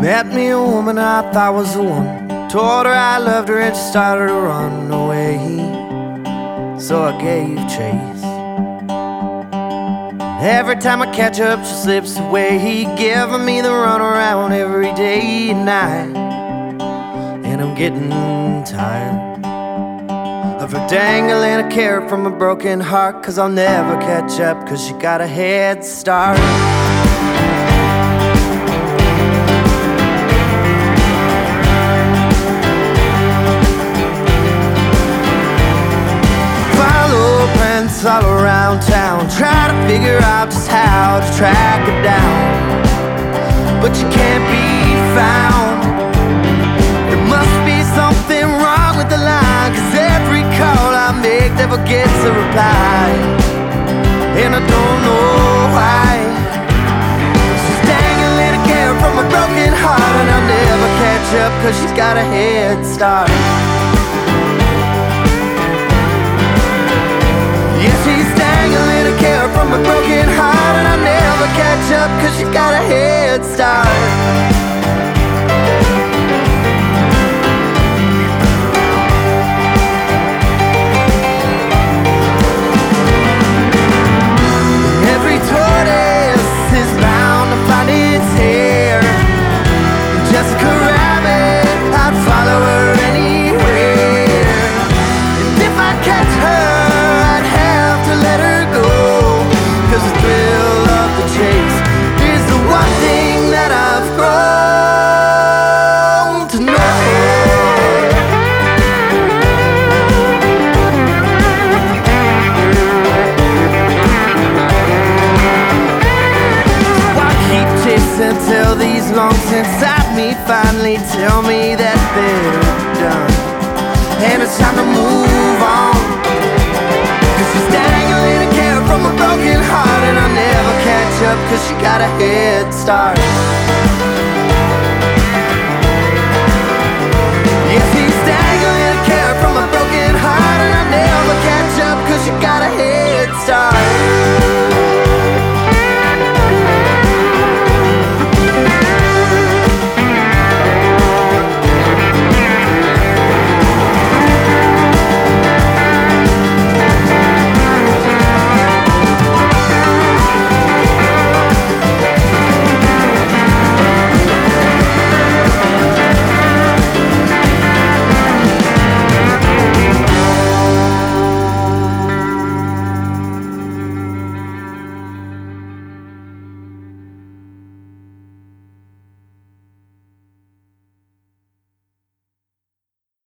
met me a woman I thought was the one. Told her I loved her and she started to run away. So I gave chase. Every time I catch up, she slips away, He giving me the runaround every day and night. And I'm getting tired of her dangling a carrot from a broken heart. Cause I'll never catch up, cause she got a head start. Prints all around town, try to figure out just how to track her down. But you can't be found. There must be something wrong with the line, cause every call I make never gets a reply. And I don't know why. She's dangling a carrot from a broken heart, and I'll never catch up, cause she's got a head start. Yeah, she's till these lungs inside me finally tell me that they're done. And it's time to move on. Cause she's dangling a carrot from a broken heart, and I'll never catch up cause she got a head start.